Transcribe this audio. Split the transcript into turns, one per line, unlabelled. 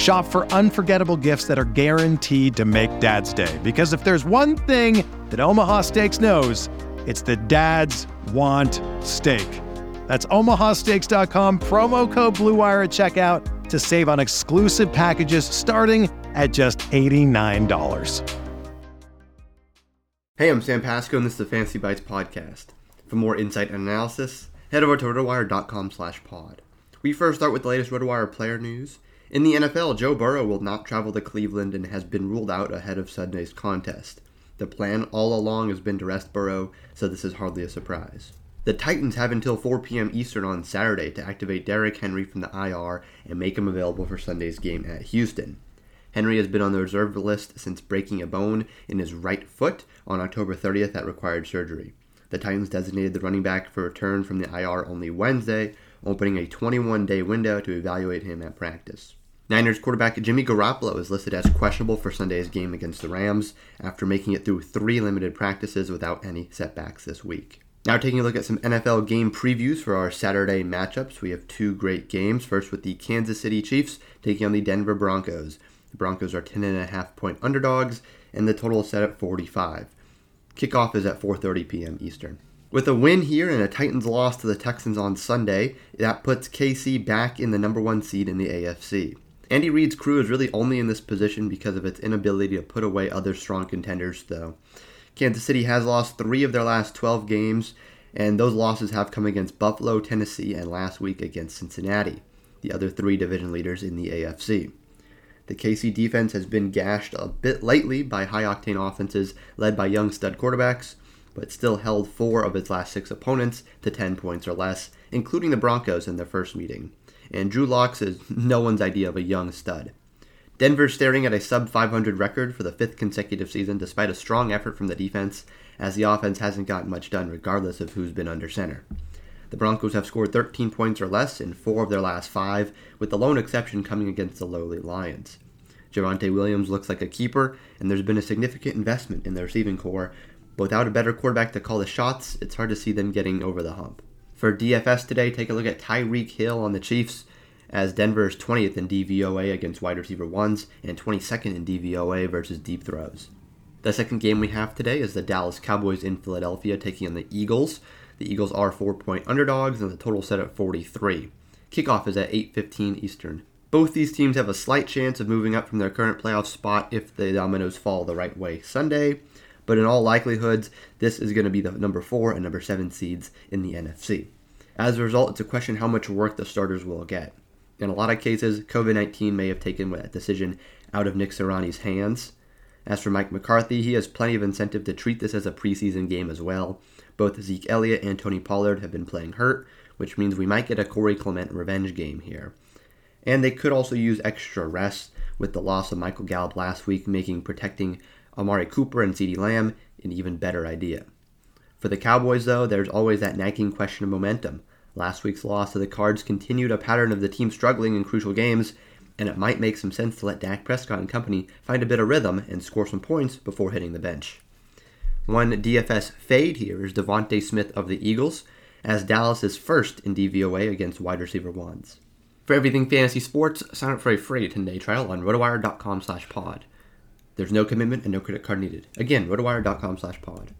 Shop for unforgettable gifts that are guaranteed to make dad's day. Because if there's one thing that Omaha Steaks knows, it's that dads want steak. That's omahasteaks.com, promo code BLUEWIRE at checkout to save on exclusive packages starting at just $89.
Hey, I'm Sam Pasco, and this is the Fantasy Bites podcast. For more insight and analysis, head over to rotowire.com slash pod. We first start with the latest RotoWire player news. In the NFL, Joe Burrow will not travel to Cleveland and has been ruled out ahead of Sunday's contest. The plan all along has been to rest Burrow, so this is hardly a surprise. The Titans have until 4 p.m. Eastern on Saturday to activate Derrick Henry from the IR and make him available for Sunday's game at Houston. Henry has been on the reserve list since breaking a bone in his right foot on October 30th that required surgery. The Titans designated the running back for return from the IR only Wednesday, opening a 21 day window to evaluate him at practice. Niners quarterback Jimmy Garoppolo is listed as questionable for Sunday's game against the Rams after making it through three limited practices without any setbacks this week. Now, taking a look at some NFL game previews for our Saturday matchups, we have two great games. First, with the Kansas City Chiefs taking on the Denver Broncos. The Broncos are 10.5 point underdogs, and the total is set at 45. Kickoff is at 4:30 p.m. Eastern. With a win here and a Titans loss to the Texans on Sunday, that puts KC back in the number one seed in the AFC. Andy Reid's crew is really only in this position because of its inability to put away other strong contenders, though. Kansas City has lost three of their last 12 games, and those losses have come against Buffalo, Tennessee, and last week against Cincinnati, the other three division leaders in the AFC. The KC defense has been gashed a bit lately by high octane offenses led by young stud quarterbacks, but still held four of its last six opponents to 10 points or less, including the Broncos in their first meeting. And Drew Locks is no one's idea of a young stud. Denver's staring at a sub 500 record for the fifth consecutive season despite a strong effort from the defense, as the offense hasn't gotten much done regardless of who's been under center. The Broncos have scored 13 points or less in four of their last five, with the lone exception coming against the lowly Lions. Javonte Williams looks like a keeper, and there's been a significant investment in the receiving corps. But without a better quarterback to call the shots, it's hard to see them getting over the hump. For DFS today, take a look at Tyreek Hill on the Chiefs, as Denver is 20th in DVOA against wide receiver ones and 22nd in DVOA versus deep throws. The second game we have today is the Dallas Cowboys in Philadelphia taking on the Eagles. The Eagles are four point underdogs and the total set at 43. Kickoff is at 8:15 Eastern. Both these teams have a slight chance of moving up from their current playoff spot if the dominoes fall the right way Sunday, but in all likelihoods, this is going to be the number 4 and number 7 seeds in the NFC. As a result, it's a question how much work the starters will get. In a lot of cases, COVID 19 may have taken that decision out of Nick Sirianni's hands. As for Mike McCarthy, he has plenty of incentive to treat this as a preseason game as well, both Zeke Elliott and Tony Pollard have been playing hurt, which means we might get a Corey Clement revenge game here. And they could also use extra rest with the loss of Michael Gallup last week, making protecting Amari Cooper and CeeDee Lamb an even better idea. For the Cowboys, though, there's always that nagging question of momentum. Last week's loss to the Cards continued a pattern of the team struggling in crucial games, and it might make some sense to let Dak Prescott and company find a bit of rhythm and score some points before hitting the bench. One DFS fade here is DeVonta Smith of the Eagles, as Dallas is first in DVOA against wide receiver ones. For everything fantasy sports, sign up for a free 10-day trial on rotowire.com slash pod. There's no commitment and no credit card needed. Again, rotowire.com slash pod.